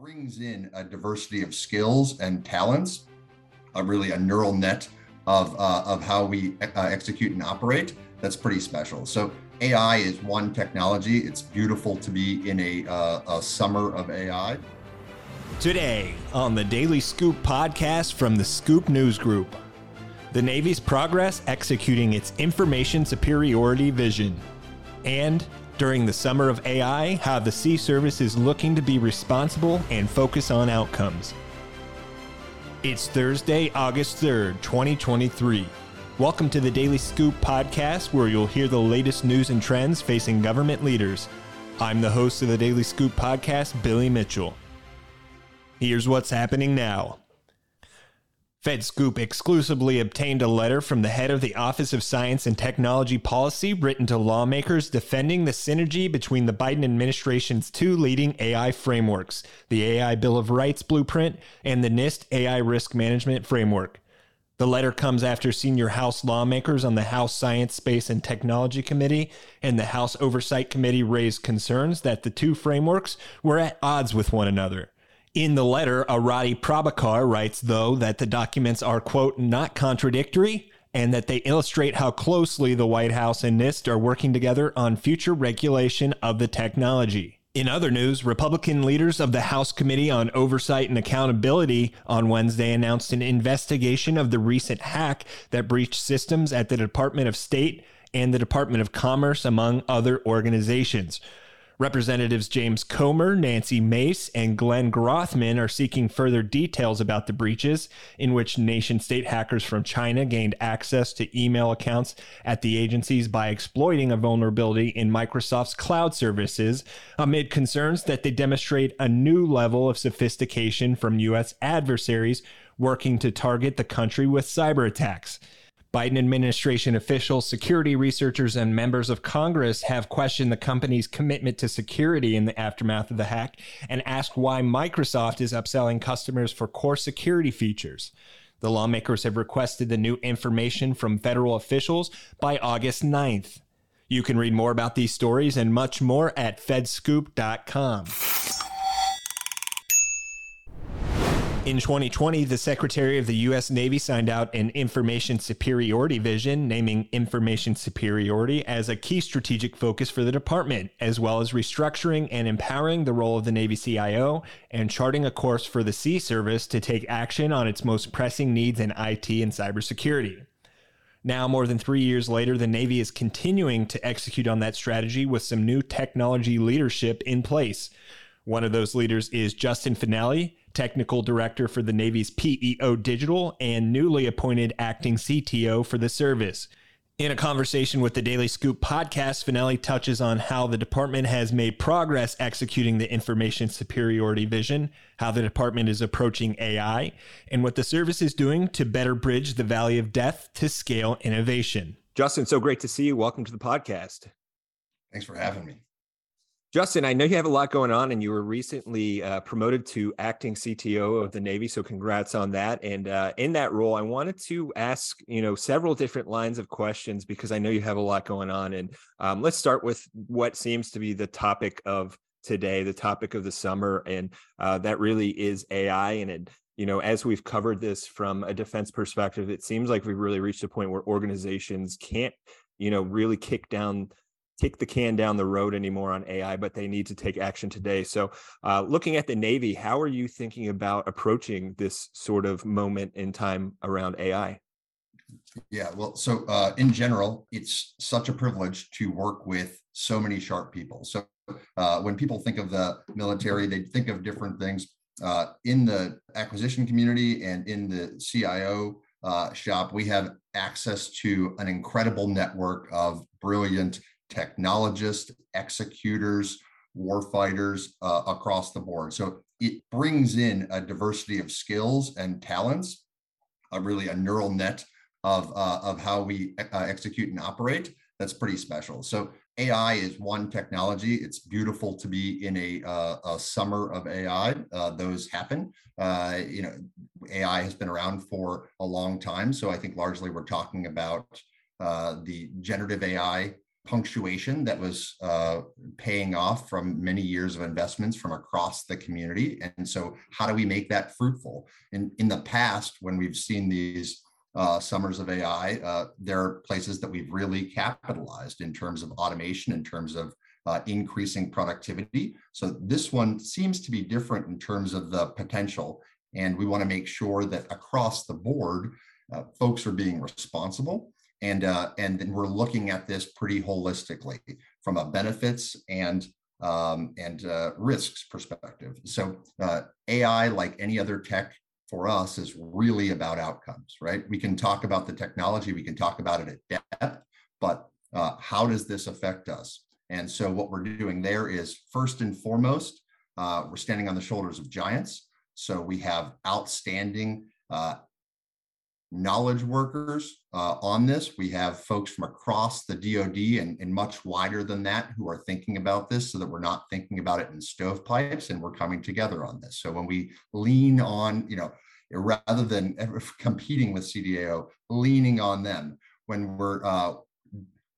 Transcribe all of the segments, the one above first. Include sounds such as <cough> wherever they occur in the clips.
brings in a diversity of skills and talents, a really a neural net of, uh, of how we uh, execute and operate. That's pretty special. So AI is one technology. It's beautiful to be in a, uh, a summer of AI. Today on the Daily Scoop podcast from the Scoop News Group, the Navy's progress executing its information superiority vision, and during the summer of AI, how the Sea Service is looking to be responsible and focus on outcomes. It's Thursday, August 3rd, 2023. Welcome to the Daily Scoop podcast, where you'll hear the latest news and trends facing government leaders. I'm the host of the Daily Scoop podcast, Billy Mitchell. Here's what's happening now. FedScoop exclusively obtained a letter from the head of the Office of Science and Technology Policy written to lawmakers defending the synergy between the Biden administration's two leading AI frameworks, the AI Bill of Rights blueprint and the NIST AI Risk Management Framework. The letter comes after senior House lawmakers on the House Science, Space, and Technology Committee and the House Oversight Committee raised concerns that the two frameworks were at odds with one another. In the letter, Arati Prabhakar writes, though, that the documents are, quote, not contradictory and that they illustrate how closely the White House and NIST are working together on future regulation of the technology. In other news, Republican leaders of the House Committee on Oversight and Accountability on Wednesday announced an investigation of the recent hack that breached systems at the Department of State and the Department of Commerce, among other organizations. Representatives James Comer, Nancy Mace, and Glenn Grothman are seeking further details about the breaches, in which nation state hackers from China gained access to email accounts at the agencies by exploiting a vulnerability in Microsoft's cloud services, amid concerns that they demonstrate a new level of sophistication from U.S. adversaries working to target the country with cyber attacks. Biden administration officials, security researchers, and members of Congress have questioned the company's commitment to security in the aftermath of the hack and asked why Microsoft is upselling customers for core security features. The lawmakers have requested the new information from federal officials by August 9th. You can read more about these stories and much more at fedscoop.com. In 2020, the Secretary of the U.S. Navy signed out an information superiority vision, naming information superiority as a key strategic focus for the department, as well as restructuring and empowering the role of the Navy CIO and charting a course for the Sea Service to take action on its most pressing needs in IT and cybersecurity. Now, more than three years later, the Navy is continuing to execute on that strategy with some new technology leadership in place. One of those leaders is Justin Fanelli technical director for the Navy's PEO Digital, and newly appointed acting CTO for the service. In a conversation with the Daily Scoop podcast, Fanelli touches on how the department has made progress executing the information superiority vision, how the department is approaching AI, and what the service is doing to better bridge the valley of death to scale innovation. Justin, so great to see you. Welcome to the podcast. Thanks for having me. Justin, I know you have a lot going on, and you were recently uh, promoted to acting CTO of the Navy. So, congrats on that. And uh, in that role, I wanted to ask, you know, several different lines of questions because I know you have a lot going on. And um, let's start with what seems to be the topic of today, the topic of the summer, and uh, that really is AI. And it, you know, as we've covered this from a defense perspective, it seems like we've really reached a point where organizations can't, you know, really kick down kick the can down the road anymore on AI, but they need to take action today. So, uh, looking at the Navy, how are you thinking about approaching this sort of moment in time around AI? Yeah, well, so uh, in general, it's such a privilege to work with so many sharp people. So, uh, when people think of the military, they think of different things. Uh, in the acquisition community and in the CIO uh, shop, we have access to an incredible network of brilliant technologists, executors, warfighters uh, across the board. So it brings in a diversity of skills and talents, a really a neural net of, uh, of how we uh, execute and operate. That's pretty special. So AI is one technology. It's beautiful to be in a, uh, a summer of AI. Uh, those happen. Uh, you know, AI has been around for a long time. So I think largely we're talking about uh, the generative AI punctuation that was uh, paying off from many years of investments from across the community. And so, how do we make that fruitful? In, in the past, when we've seen these uh, summers of AI, uh, there are places that we've really capitalized in terms of automation, in terms of uh, increasing productivity. So, this one seems to be different in terms of the potential. And we want to make sure that across the board, uh, folks are being responsible and uh, and then we're looking at this pretty holistically from a benefits and um, and uh, risks perspective. So uh, AI, like any other tech for us, is really about outcomes, right? We can talk about the technology, we can talk about it at depth, but uh, how does this affect us? And so what we're doing there is first and foremost, uh, we're standing on the shoulders of giants. So we have outstanding uh, knowledge workers uh, on this. We have folks from across the DoD and, and much wider than that who are thinking about this so that we're not thinking about it in stovepipes and we're coming together on this. So when we lean on, you know, rather than <laughs> competing with CDAO, leaning on them when we're uh,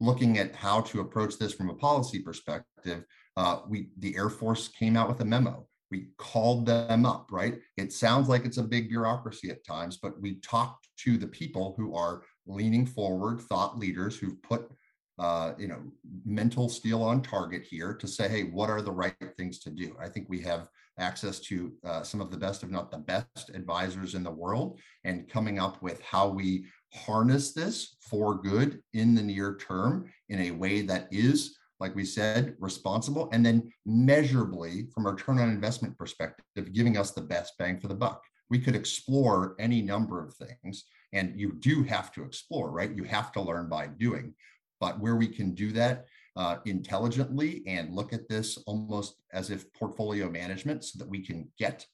looking at how to approach this from a policy perspective, uh, we the Air Force came out with a memo we called them up, right? It sounds like it's a big bureaucracy at times, but we talked to the people who are leaning forward, thought leaders who've put, uh, you know, mental steel on target here to say, hey, what are the right things to do? I think we have access to uh, some of the best, if not the best, advisors in the world, and coming up with how we harness this for good in the near term in a way that is like we said, responsible, and then measurably from a return on investment perspective, giving us the best bang for the buck. We could explore any number of things, and you do have to explore, right? You have to learn by doing. But where we can do that uh, intelligently and look at this almost as if portfolio management so that we can get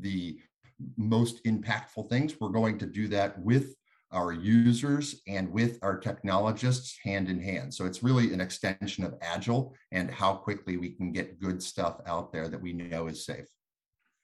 the most impactful things, we're going to do that with our users and with our technologists hand in hand. So it's really an extension of Agile and how quickly we can get good stuff out there that we know is safe.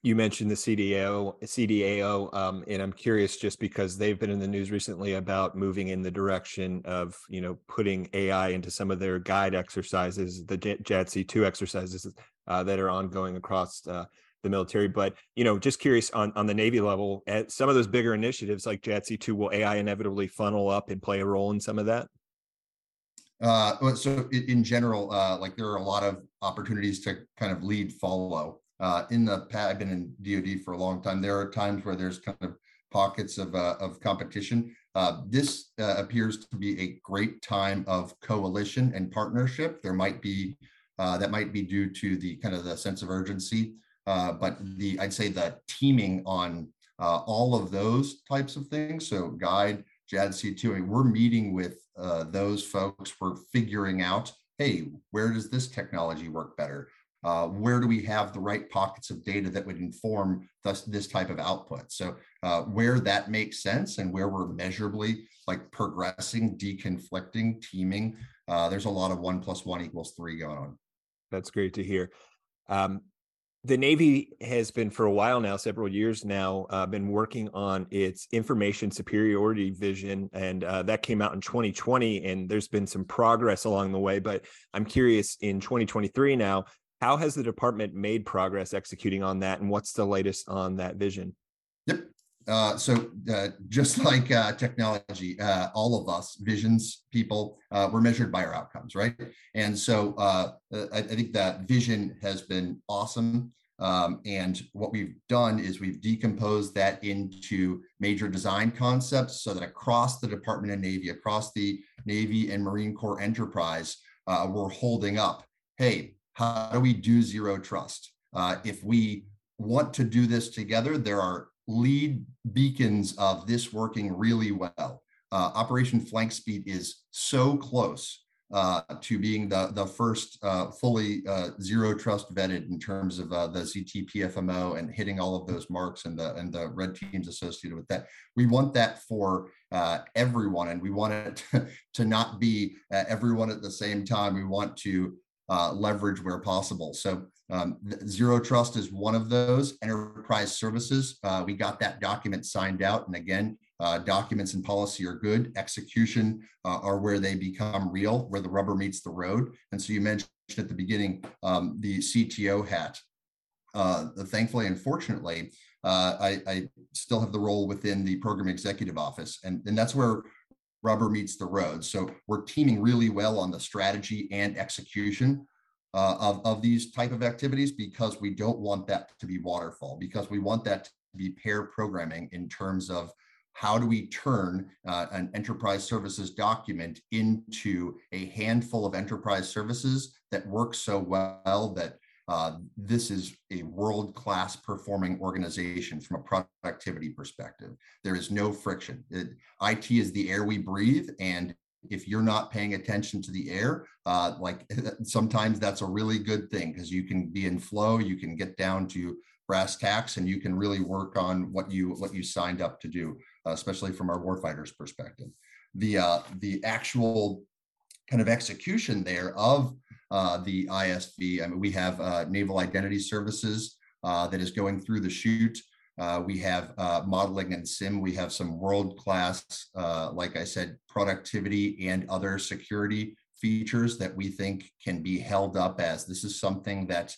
You mentioned the CDAO, CDAO, um, and I'm curious just because they've been in the news recently about moving in the direction of, you know, putting AI into some of their GIDE exercises, the JADC2 exercises uh, that are ongoing across uh, the military. But you know, just curious on on the Navy level, at some of those bigger initiatives like JADC2, will AI inevitably funnel up and play a role in some of that? Uh, so in general, uh, like there are a lot of opportunities to kind of lead follow. Uh, in the I've been in DoD for a long time. There are times where there's kind of pockets of uh, of competition. Uh, this uh, appears to be a great time of coalition and partnership. There might be that might be due to the kind of the sense of urgency uh, but the I'd say the teaming on uh, all of those types of things. So GIDE, JADC2, I mean, we're meeting with uh, those folks. We're figuring out, hey, where does this technology work better? Uh, where do we have the right pockets of data that would inform thus this type of output? So uh, where that makes sense and where we're measurably like progressing, deconflicting, teaming, uh, there's a lot of one plus one equals three going on. That's great to hear. Um, the Navy has been for a while now, several years now, uh, been working on its information superiority vision, and uh, that came out in 2020. And there's been some progress along the way. But I'm curious, in 2023 now, how has the department made progress executing on that, and what's the latest on that vision? Yep. Uh, so uh, just <laughs> like uh, technology, uh, all of us visions people, we're measured by our outcomes, right? And so I, I, think that vision has been awesome. Um, and what we've done is we've decomposed that into major design concepts so that across the Department of Navy, across the Navy and Marine Corps enterprise, we're holding up, hey, how do we do zero trust? if we want to do this together, there are lead beacons of this working really well. Uh, Operation Flank Speed is so close uh, to being the, the first uh, fully uh, zero trust vetted in terms of uh, the ZTPFMO and hitting all of those marks and the, and the red teams associated with that. We want that for uh, everyone and we want it <laughs> to, to not be everyone at the same time. We want to leverage where possible. So um, Zero Trust is one of those enterprise services. We got that document signed out. And again, uh, documents and policy are good. Execution uh, are where they become real, where the rubber meets the road. And so you mentioned at the beginning um, the CTO hat. Uh, thankfully and fortunately, uh, I, I, still have the role within the program executive office, and, and that's where rubber meets the road. So we're teaming really well on the strategy and execution uh, of, of these type of activities because we don't want that to be waterfall, because we want that to be pair programming in terms of how do we turn uh, an enterprise services document into a handful of enterprise services that work so well that uh, this is a world-class performing organization from a productivity perspective. There is no friction. It, IT is the air we breathe, and if you're not paying attention to the air, uh, like <laughs> sometimes that's a really good thing because you can be in flow, you can get down to brass tacks, and you can really work on what you what you signed up to do, especially from our warfighters' perspective. The uh, the actual kind of execution there of uh, the ISV. I mean, we have uh, Naval Identity Services uh, that is going through the chute. Uh, we have uh, modeling and sim. We have some world class, uh, like I said, productivity and other security features that we think can be held up as this is something that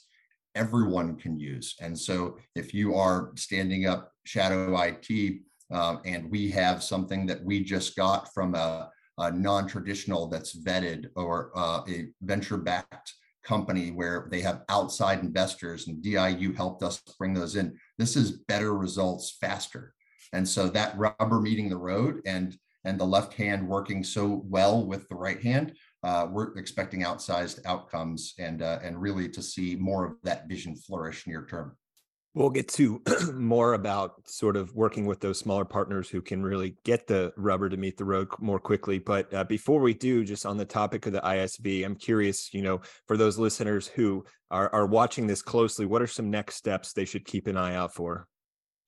everyone can use. And so if you are standing up Shadow IT and we have something that we just got from a a non-traditional that's vetted or uh, a venture-backed company where they have outside investors and DIU helped us bring those in. This is better results faster. And so that rubber meeting the road and and the left hand working so well with the right hand, uh, we're expecting outsized outcomes and uh, and really to see more of that vision flourish near term. We'll get to <clears throat> more about sort of working with those smaller partners who can really get the rubber to meet the road more quickly. But uh, before we do, just on the topic of the ISV, I'm curious, you know, for those listeners who are, are watching this closely, what are some next steps they should keep an eye out for?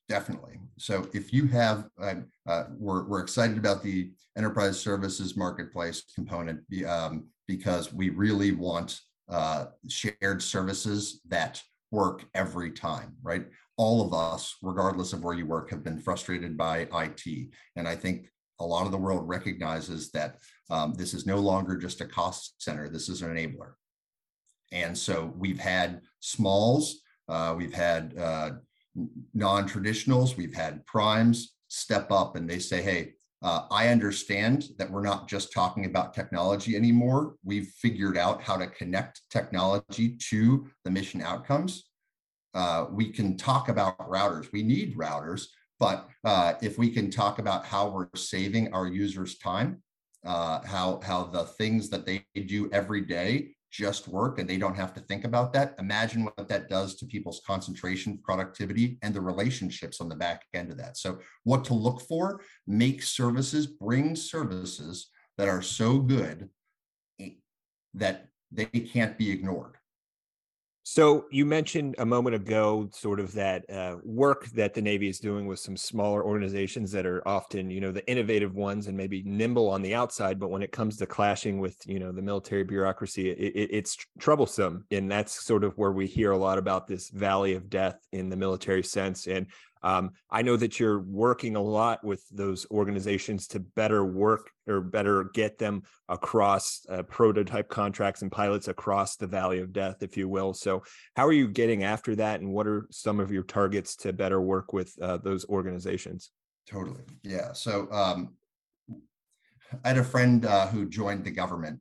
Definitely. So if you have, uh, uh, we're, we're excited about the enterprise services marketplace component um, because we really want uh, shared services that work every time, right? All of us, regardless of where you work, have been frustrated by IT. And I think a lot of the world recognizes that um, this is no longer just a cost center, this is an enabler. And so we've had smalls, uh, we've had uh, non traditionals, we've had primes step up and they say, hey, uh, I understand that we're not just talking about technology anymore. We've figured out how to connect technology to the mission outcomes. Uh, we can talk about routers. We need routers, but uh, if we can talk about how we're saving our users time, uh, how how the things that they do every day just work and they don't have to think about that. Imagine what that does to people's concentration, productivity, and the relationships on the back end of that. So, what to look for? Make services, bring services that are so good that they can't be ignored. So you mentioned a moment ago, sort of that uh, work that the Navy is doing with some smaller organizations that are often, you know, the innovative ones and maybe nimble on the outside, but when it comes to clashing with, you know, the military bureaucracy, it, it, it's troublesome, and that's sort of where we hear a lot about this valley of death in the military sense. And um, I know that you're working a lot with those organizations to better work or better get them across uh, prototype contracts and pilots across the valley of death, if you will. So, how are you getting after that, and what are some of your targets to better work with uh, those organizations? Totally. Yeah. So, um, I had a friend uh, who joined the government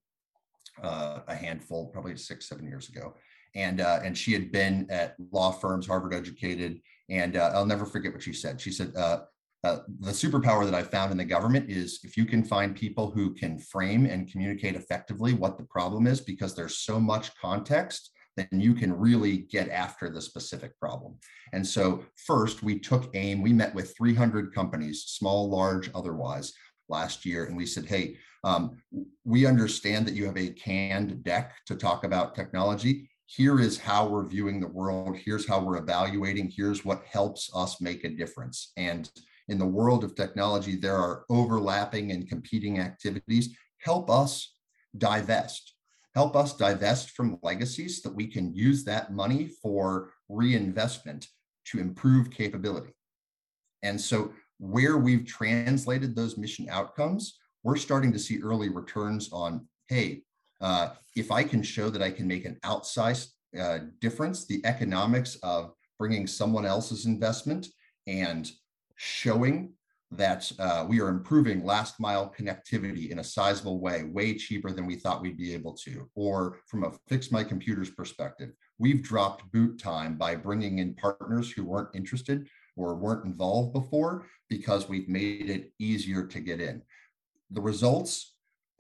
uh, a handful, probably six, seven years ago, and uh, and she had been at law firms, Harvard educated, and uh, I'll never forget what she said. She said, uh, uh, "The superpower that I found in the government is if you can find people who can frame and communicate effectively what the problem is, because there's so much context." Then you can really get after the specific problem. And so, first, we took aim. We met with 300 companies, small, large, otherwise, last year, and we said, "Hey, um, we understand that you have a canned deck to talk about technology here is how we're viewing the world. Here's how we're evaluating. Here's what helps us make a difference. And in the world of technology there are overlapping and competing activities. Help us divest. Help us divest from legacies that we can use that money for reinvestment to improve capability. And so where we've translated those mission outcomes, we're starting to see early returns on, hey, uh, if I can show that I can make an outsized uh, difference, the economics of bringing someone else's investment and showing that uh, we are improving last mile connectivity in a sizable way, way cheaper than we thought we'd be able to. Or from a fix my computers perspective, we've dropped boot time by bringing in partners who weren't interested or weren't involved before because we've made it easier to get in. The results,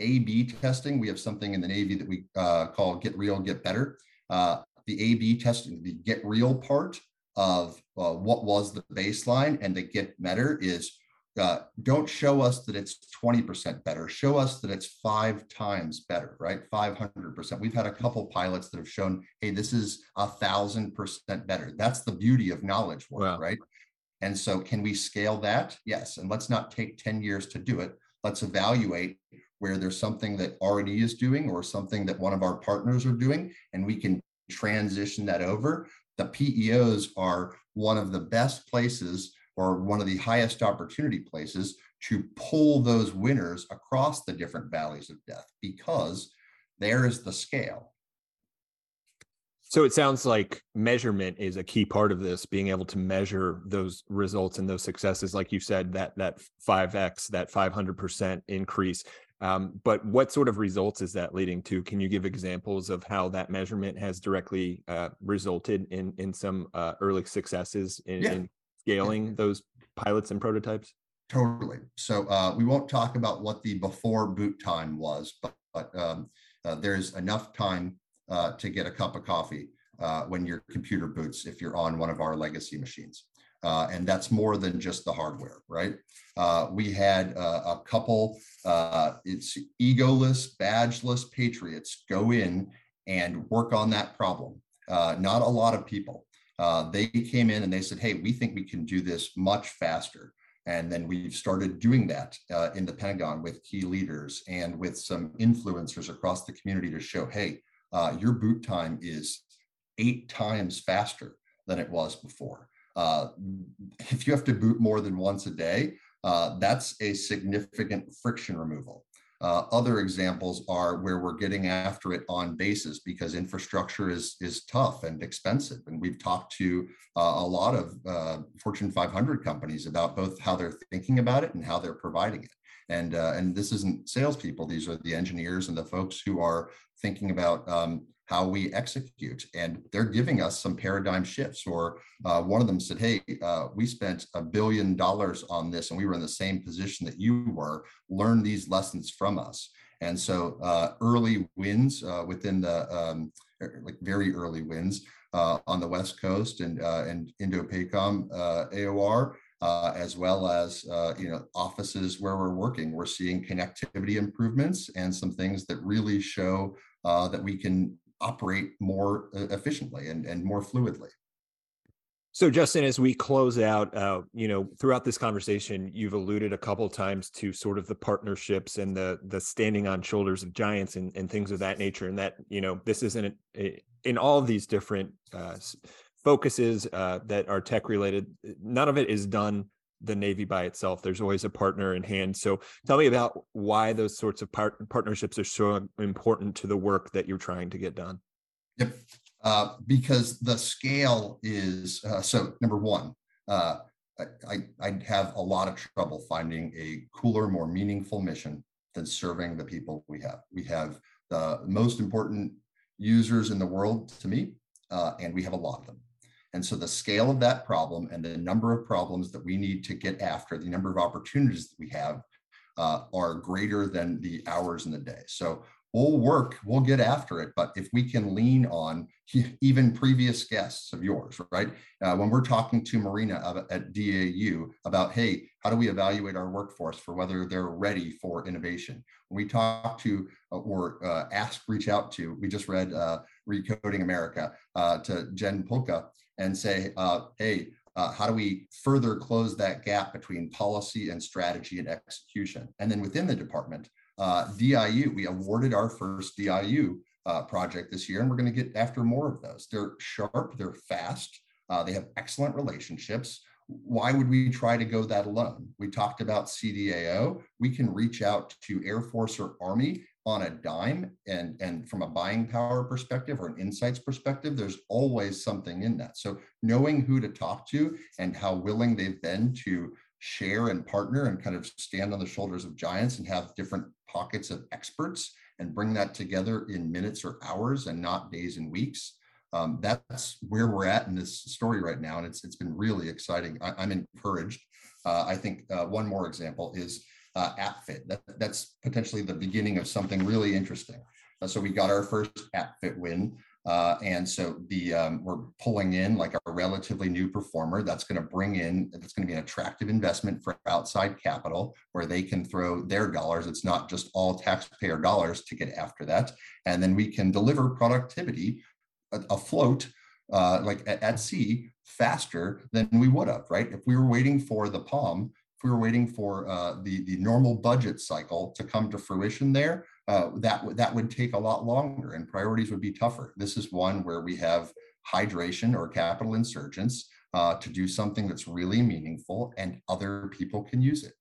A B testing, we have something in the Navy that we uh, call Get Real, Get Better. Uh, the A B testing, the Get Real part of uh, what was the baseline and the Get Better is uh, don't show us that it's 20% better. Show us that it's five times better, right? 500%. We've had a couple pilots that have shown, hey, this is a thousand percent better. That's the beauty of knowledge work, wow. right? And so, can we scale that? Yes. And let's not take 10 years to do it. Let's evaluate where there's something that R&D is doing or something that one of our partners are doing, and we can transition that over. The PEOs are one of the best places or one of the highest opportunity places to pull those winners across the different valleys of death because there is the scale so it sounds like measurement is a key part of this, being able to measure those results and those successes, like you said, that that five x, that five hundred percent increase. Um, but what sort of results is that leading to? Can you give examples of how that measurement has directly uh, resulted in in some uh, early successes in, yeah. in scaling those pilots and prototypes? Totally. So uh, we won't talk about what the before boot time was, but, but um, uh, there's enough time uh, to get a cup of coffee uh, when your computer boots if you're on one of our legacy machines. Uh, and that's more than just the hardware, right? Uh, we had uh, a couple, uh, it's egoless, badgeless patriots go in and work on that problem. not a lot of people. they came in and they said, hey, we think we can do this much faster. And then we've started doing that uh, in the Pentagon with key leaders and with some influencers across the community to show, hey, uh, your boot time is eight times faster than it was before. Uh, if you have to boot more than once a day, uh, that's a significant friction removal. Uh, other examples are where we're getting after it on basis because infrastructure is is tough and expensive, and we've talked to uh, a lot of uh, Fortune 500 companies about both how they're thinking about it and how they're providing it. And uh, and this isn't salespeople; these are the engineers and the folks who are thinking about um, how we execute. And they're giving us some paradigm shifts. Or uh, one of them said, Hey, uh, we spent a billion dollars on this and we were in the same position that you were. Learn these lessons from us. And so uh, early wins uh, within the um, er, like very early wins uh, on the West Coast and uh, and Indo-PACOM AOR. Uh, as well as uh, you know offices where we're working. We're seeing connectivity improvements and some things that really show uh, that we can operate more uh, efficiently and, and more fluidly. So, Justin, as we close out, uh, you know, throughout this conversation, you've alluded a couple times to sort of the partnerships and the the standing on shoulders of giants and, and things of that nature, and that you know this isn't in all these different uh, focuses uh, that are tech related. None of it is done the Navy by itself. There's always a partner in hand. So tell me about why those sorts of part- partnerships are so important to the work that you're trying to get done. Yep. Uh, because the scale is uh, so number one, uh, I, I have a lot of trouble finding a cooler, more meaningful mission than serving the people we have. We have the most important users in the world to me, uh, and we have a lot of them. And so the scale of that problem and the number of problems that we need to get after, the number of opportunities that we have uh, are greater than the hours in the day. So we'll work, we'll get after it. But if we can lean on even previous guests of yours, right? Uh, when we're talking to Marina at DAU about, hey, how do we evaluate our workforce for whether they're ready for innovation? When we talk to uh, or uh, ask, reach out to, we just read uh, Recoding America uh, to Jen Pahlka and say, uh, hey, uh, how do we further close that gap between policy and strategy and execution? And then within the department, uh, DIU, we awarded our first DIU uh, project this year, and we're going to get after more of those. They're sharp, they're fast, uh, they have excellent relationships. why would we try to go that alone? We talked about CDAO. We can reach out to Air Force or Army on a dime and and from a buying power perspective or an insights perspective there's always something in that. So knowing who to talk to and how willing they've been to share and partner and kind of stand on the shoulders of giants and have different pockets of experts and bring that together in minutes or hours and not days and weeks um, that's where we're at in this story right now and it's it's been really exciting. I, am encouraged. Uh, i think uh, one more example is uh, AppFit. That, that's potentially the beginning of something really interesting. Uh, so we got our first AppFit win. Uh, and so the um, we're pulling in like a relatively new performer that's going to bring in that's going to be an attractive investment for outside capital where they can throw their dollars. It's not just all taxpayer dollars to get after that, and then we can deliver productivity afloat uh, like at, at sea faster than we would have. Right? If we were waiting for the POM we were waiting for uh, the the normal budget cycle to come to fruition there, uh, that that would take a lot longer and priorities would be tougher. This is one where we have hydration or capital insurgents uh, to do something that's really meaningful and other people can use it.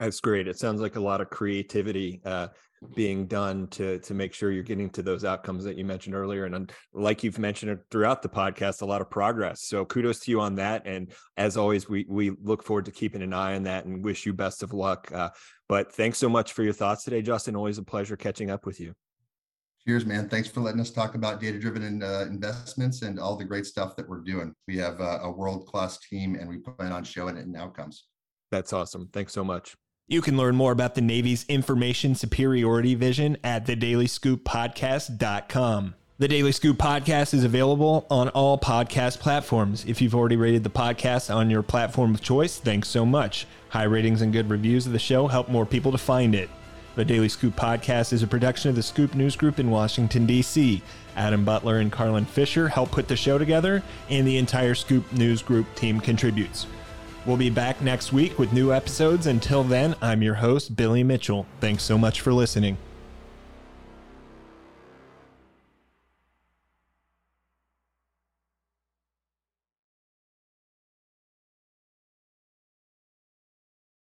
That's great. It sounds like a lot of creativity uh, being done to to make sure you're getting to those outcomes that you mentioned earlier, and like you've mentioned throughout the podcast, a lot of progress. So kudos to you on that. And as always, we we look forward to keeping an eye on that and wish you best of luck. Uh, but thanks so much for your thoughts today, Justin. Always a pleasure catching up with you. Cheers, man. Thanks for letting us talk about data driven uh, investments and all the great stuff that we're doing. We have uh, a world class team and we plan on showing it in outcomes. That's awesome. Thanks so much. You can learn more about the Navy's information superiority vision at thedailyScoopPodcast.com. The Daily Scoop podcast is available on all podcast platforms. If you've already rated the podcast on your platform of choice, thanks so much. High ratings and good reviews of the show help more people to find it. The Daily Scoop podcast is a production of the Scoop News Group in Washington, D.C. Adam Butler and Carlin Fisher help put the show together, and the entire Scoop News Group team contributes. We'll be back next week with new episodes. Until then, I'm your host, Billy Mitchell. Thanks so much for listening.